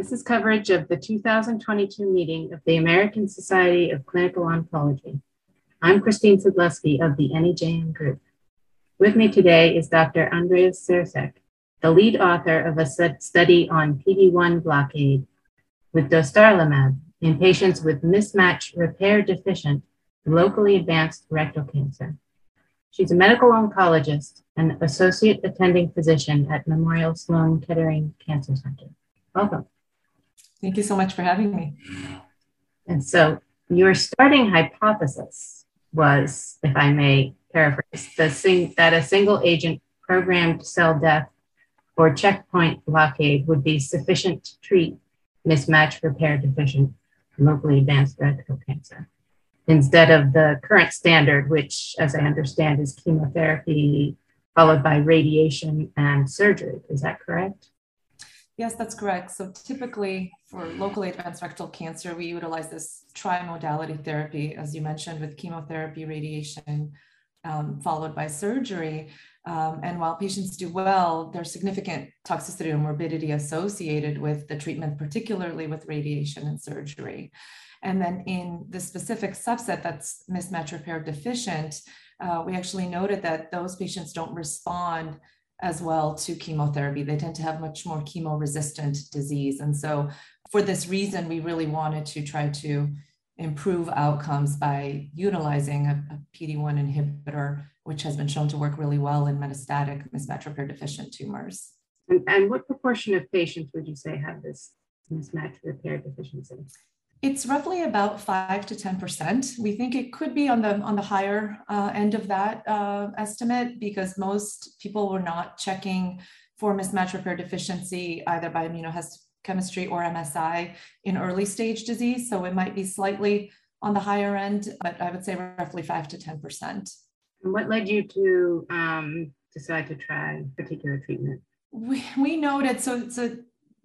This is coverage of the 2022 meeting of the American Society of Clinical Oncology. I'm Christine Sidleski of the NEJM Group. With me today is Dr. Andrea Cercek, the lead author of a study on PD-1 blockade with dostarlimab in patients with mismatch repair deficient locally advanced rectal cancer. She's a medical oncologist and associate attending physician at Memorial Sloan Kettering Cancer Center. Welcome. Thank you so much for having me. And so, your starting hypothesis was, if I may paraphrase, the that a single agent programmed cell death or checkpoint blockade would be sufficient to treat mismatch repair deficient locally advanced rectal cancer instead of the current standard, which, as I understand, is chemotherapy followed by radiation and surgery. Is that correct? Yes, that's correct. So typically for locally advanced rectal cancer, we utilize this trimodality therapy, as you mentioned, with chemotherapy, radiation, um, followed by surgery. Um, and while patients do well, there's significant toxicity and morbidity associated with the treatment, particularly with radiation and surgery. And then in the specific subset that's mismatch repair deficient, uh, we actually noted that those patients don't respond as well to chemotherapy. They tend to have much more chemo resistant disease. And so, for this reason, we really wanted to try to improve outcomes by utilizing a, a PD1 inhibitor, which has been shown to work really well in metastatic mismatch repair deficient tumors. And, and what proportion of patients would you say have this mismatch repair deficiency? It's roughly about five to ten percent. We think it could be on the on the higher uh, end of that uh, estimate because most people were not checking for mismatch repair deficiency either by immunohistochemistry or MSI in early stage disease. So it might be slightly on the higher end, but I would say roughly five to ten percent. And what led you to um, decide to try particular treatment? We, we noted so it's a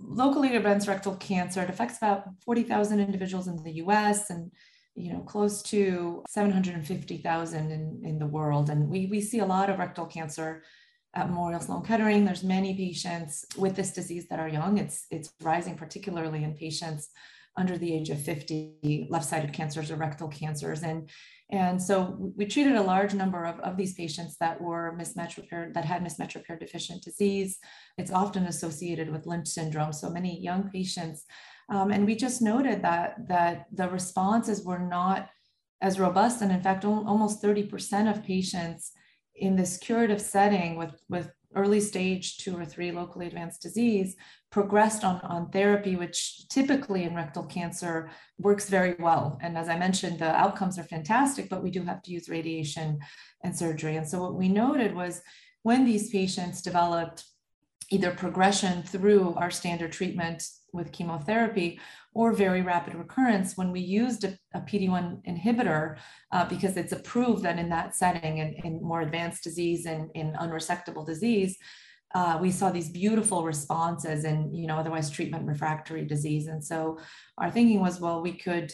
locally advanced rectal cancer. It affects about 40,000 individuals in the US and you know close to 750,000 in, in the world. And we, we see a lot of rectal cancer at Memorial Sloan Kettering. There's many patients with this disease that are young. It's, it's rising particularly in patients under the age of 50, left-sided cancers or rectal cancers. And and so we treated a large number of, of these patients that were mismatch repair, that had mismatch repair deficient disease. It's often associated with Lynch syndrome. So many young patients. Um, and we just noted that, that the responses were not as robust. And in fact, almost 30% of patients in this curative setting with, with early stage two or three locally advanced disease progressed on, on therapy, which typically in rectal cancer works very well. And as I mentioned, the outcomes are fantastic, but we do have to use radiation and surgery. And so what we noted was when these patients developed either progression through our standard treatment with chemotherapy or very rapid recurrence when we used a, a PD1 inhibitor uh, because it's approved that in that setting in, in more advanced disease and in unresectable disease uh, we saw these beautiful responses in you know otherwise treatment refractory disease. And so our thinking was well we could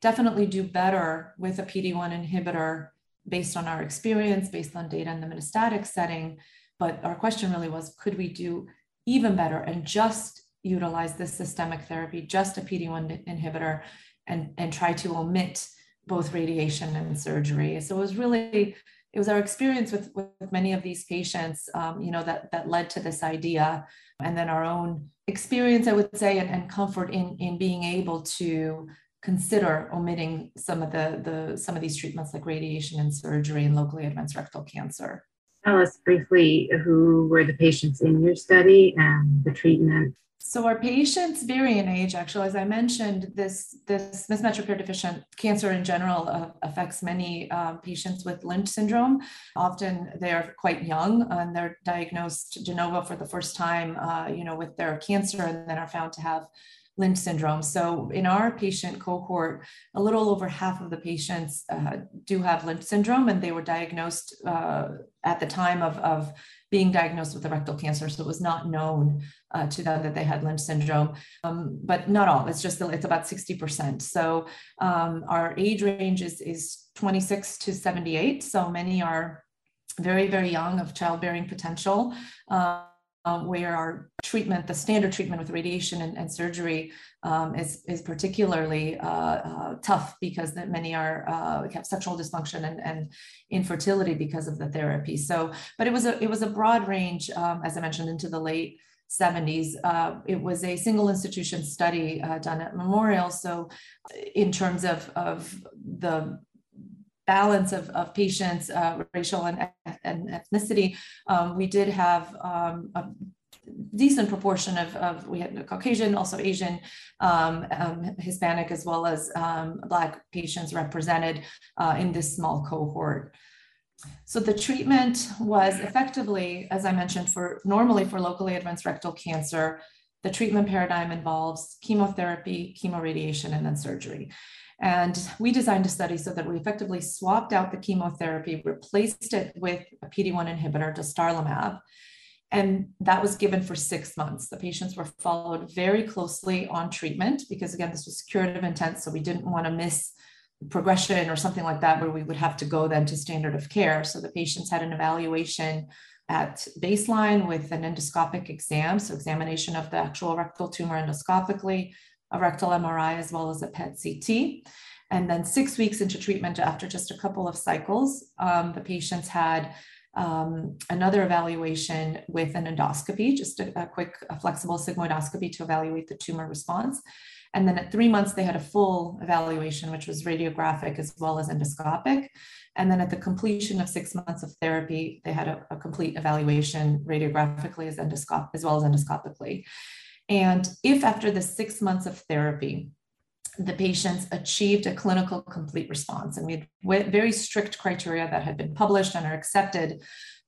definitely do better with a pd1 inhibitor based on our experience based on data in the metastatic setting. But our question really was could we do even better and just utilize this systemic therapy just a pd1 inhibitor and and try to omit both radiation and surgery so it was really it was our experience with, with many of these patients, um, you know, that that led to this idea, and then our own experience, I would say, and, and comfort in in being able to consider omitting some of the the some of these treatments like radiation and surgery and locally advanced rectal cancer. Tell us briefly who were the patients in your study and the treatment so our patients vary in age. Actually, as I mentioned, this this mismatch repair deficient cancer in general uh, affects many uh, patients with Lynch syndrome. Often they are quite young and they're diagnosed de novo for the first time, uh, you know, with their cancer, and then are found to have Lynch syndrome. So, in our patient cohort, a little over half of the patients uh, do have Lynch syndrome, and they were diagnosed uh, at the time of, of being diagnosed with rectal cancer. So, it was not known uh, to them that they had Lynch syndrome, um, but not all. It's just it's about 60%. So, um, our age range is, is 26 to 78. So, many are very, very young of childbearing potential. Um, where our treatment, the standard treatment with radiation and, and surgery, um, is is particularly uh, uh, tough because many are uh, have sexual dysfunction and, and infertility because of the therapy. So, but it was a it was a broad range, um, as I mentioned, into the late 70s. Uh, it was a single institution study uh, done at Memorial. So, in terms of, of the balance of, of patients, uh, racial and, and ethnicity, um, we did have um, a decent proportion of, of we had Caucasian, also Asian, um, um, Hispanic, as well as um, Black patients represented uh, in this small cohort. So the treatment was effectively, as I mentioned, for normally for locally advanced rectal cancer, the treatment paradigm involves chemotherapy, chemoradiation, and then surgery. And we designed a study so that we effectively swapped out the chemotherapy, replaced it with a PD-1 inhibitor, dostarlimab, and that was given for six months. The patients were followed very closely on treatment because, again, this was curative intent. So we didn't want to miss progression or something like that where we would have to go then to standard of care. So the patients had an evaluation at baseline with an endoscopic exam, so examination of the actual rectal tumor endoscopically, a rectal MRI, as well as a PET CT. And then six weeks into treatment, after just a couple of cycles, um, the patients had um, another evaluation with an endoscopy, just a, a quick a flexible sigmoidoscopy to evaluate the tumor response. And then at three months, they had a full evaluation, which was radiographic as well as endoscopic. And then at the completion of six months of therapy, they had a, a complete evaluation radiographically as, endoscop- as well as endoscopically. And if after the six months of therapy, the patients achieved a clinical complete response. And we had very strict criteria that had been published and are accepted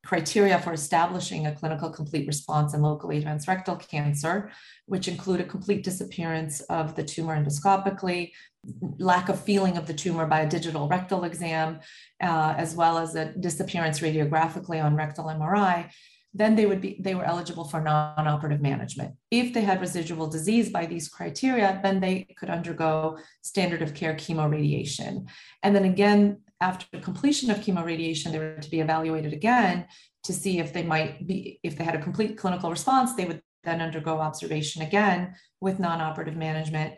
criteria for establishing a clinical complete response in locally advanced rectal cancer, which include a complete disappearance of the tumor endoscopically, lack of feeling of the tumor by a digital rectal exam, uh, as well as a disappearance radiographically on rectal MRI, then they would be they were eligible for non-operative management. If they had residual disease by these criteria, then they could undergo standard of care chemoradiation. And then again, after completion of chemoradiation, they were to be evaluated again to see if they might be, if they had a complete clinical response, they would then undergo observation again with non-operative management.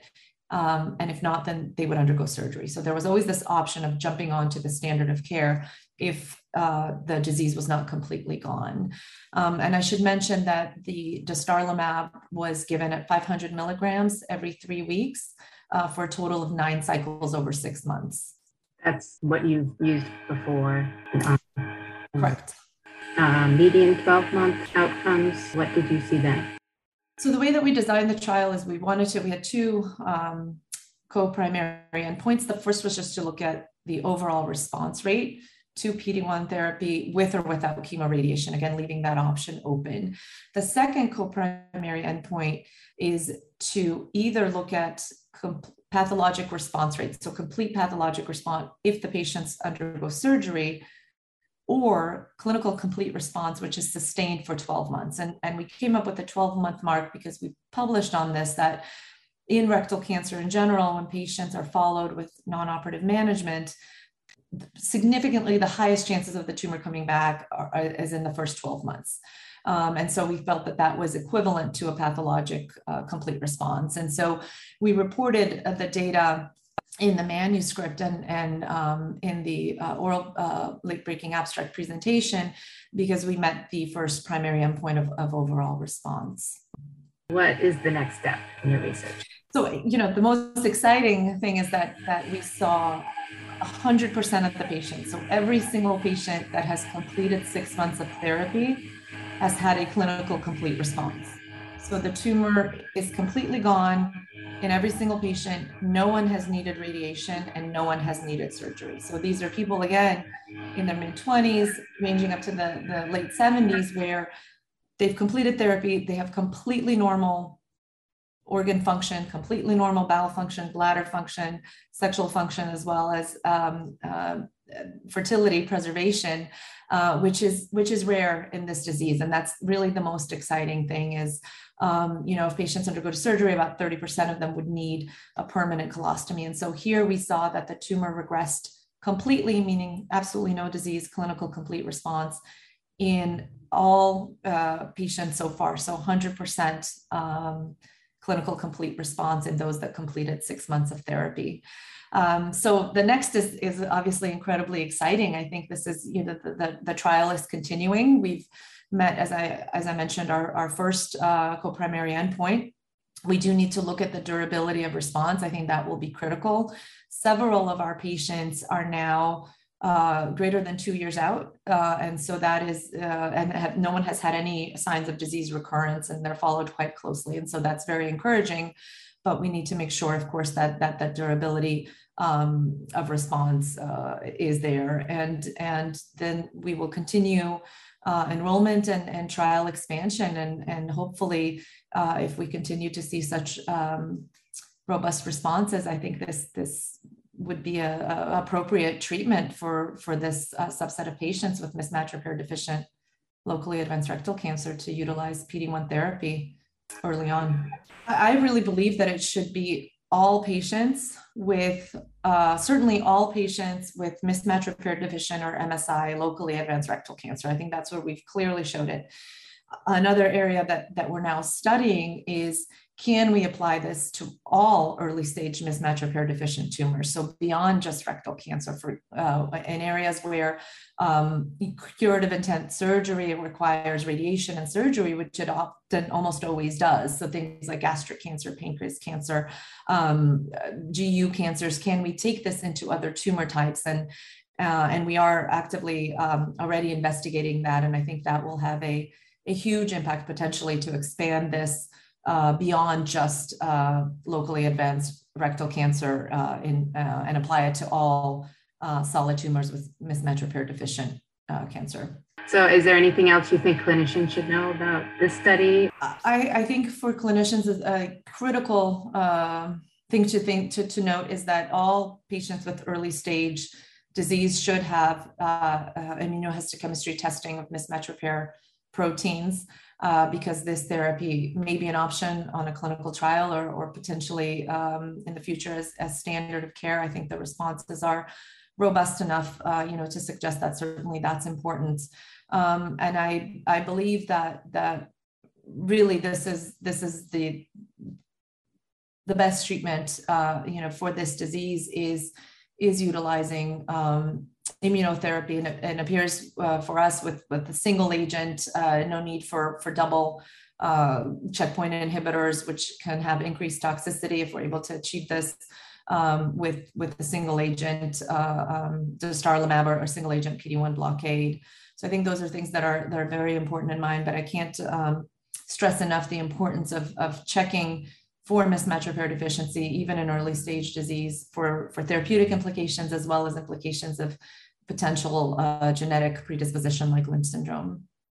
Um, and if not, then they would undergo surgery. So there was always this option of jumping onto the standard of care if uh, the disease was not completely gone. Um, and I should mention that the dostarlimab was given at 500 milligrams every three weeks uh, for a total of nine cycles over six months. That's what you've used before. Um, Correct. Uh, median 12 month outcomes, what did you see then? So the way that we designed the trial is we wanted to, we had two um, co-primary endpoints. The first was just to look at the overall response rate to PD-1 therapy with or without chemoradiation, again, leaving that option open. The second co-primary endpoint is to either look at pathologic response rates, so complete pathologic response if the patients undergo surgery, or clinical complete response, which is sustained for 12 months. And, and we came up with a 12 month mark because we published on this that in rectal cancer in general, when patients are followed with non operative management, significantly the highest chances of the tumor coming back are, are, is in the first 12 months. Um, and so we felt that that was equivalent to a pathologic uh, complete response. And so we reported uh, the data in the manuscript and, and um, in the uh, oral uh, late breaking abstract presentation because we met the first primary endpoint of, of overall response. What is the next step in your research? So, you know, the most exciting thing is that that we saw 100% of the patients. So every single patient that has completed six months of therapy has had a clinical complete response. So the tumor is completely gone in every single patient. No one has needed radiation and no one has needed surgery. So these are people, again, in their mid 20s, ranging up to the, the late 70s, where they've completed therapy, they have completely normal organ function, completely normal bowel function, bladder function, sexual function, as well as um, uh, fertility preservation, uh, which is which is rare in this disease, and that's really the most exciting thing. Is um, you know if patients undergo surgery, about thirty percent of them would need a permanent colostomy, and so here we saw that the tumor regressed completely, meaning absolutely no disease, clinical complete response in all uh, patients so far, so 100% um, clinical complete response in those that completed six months of therapy. Um, so the next is, is obviously incredibly exciting. I think this is, you know, the, the, the trial is continuing. We've met, as I, as I mentioned, our, our first uh, co-primary endpoint. We do need to look at the durability of response. I think that will be critical. Several of our patients are now uh, greater than two years out. Uh, and so that is, uh, and have, no one has had any signs of disease recurrence and they're followed quite closely. And so that's very encouraging. But we need to make sure, of course, that that, that durability um, of response uh, is there. And, and then we will continue uh, enrollment and, and trial expansion. And, and hopefully, uh, if we continue to see such um, robust responses, I think this, this would be a, a, appropriate treatment for for this uh, subset of patients with mismatch repair deficient locally advanced rectal cancer to utilize PD-1 therapy early on. I really believe that it should be all patients with uh, certainly all patients with mismatch repair deficient or MSI locally advanced rectal cancer. I think that's where we've clearly showed it. Another area that, that we're now studying is can we apply this to all early stage mismatch repair deficient tumors? So beyond just rectal cancer, for uh, in areas where um, curative intent surgery requires radiation and surgery, which it often almost always does. So things like gastric cancer, pancreas cancer, um, GU cancers. Can we take this into other tumor types and uh, and we are actively um, already investigating that, and I think that will have a a huge impact potentially to expand this uh, beyond just uh, locally advanced rectal cancer uh, in, uh, and apply it to all uh, solid tumors with mismatch repair deficient uh, cancer. So, is there anything else you think clinicians should know about this study? I, I think for clinicians, a critical thing to think to, to note is that all patients with early stage disease should have immunohistochemistry testing of mismatch repair proteins uh, because this therapy may be an option on a clinical trial or, or potentially um, in the future as, as standard of care. I think the responses are robust enough, uh, you know, to suggest that certainly that's important. Um, and I, I believe that that really this is this is the the best treatment, uh, you know, for this disease is is utilizing um, immunotherapy and it, appears uh, for us with with the single agent uh, no need for for double uh, checkpoint inhibitors which can have increased toxicity if we're able to achieve this um, with with the single agent uh, um, dostarlimab or, or single agent PD-1 blockade. So I think those are things that are that are very important in mind but I can't um, stress enough the importance of of checking for mismatch repair deficiency, even in early stage disease, for, for therapeutic implications as well as implications of potential uh, genetic predisposition like Lynch syndrome.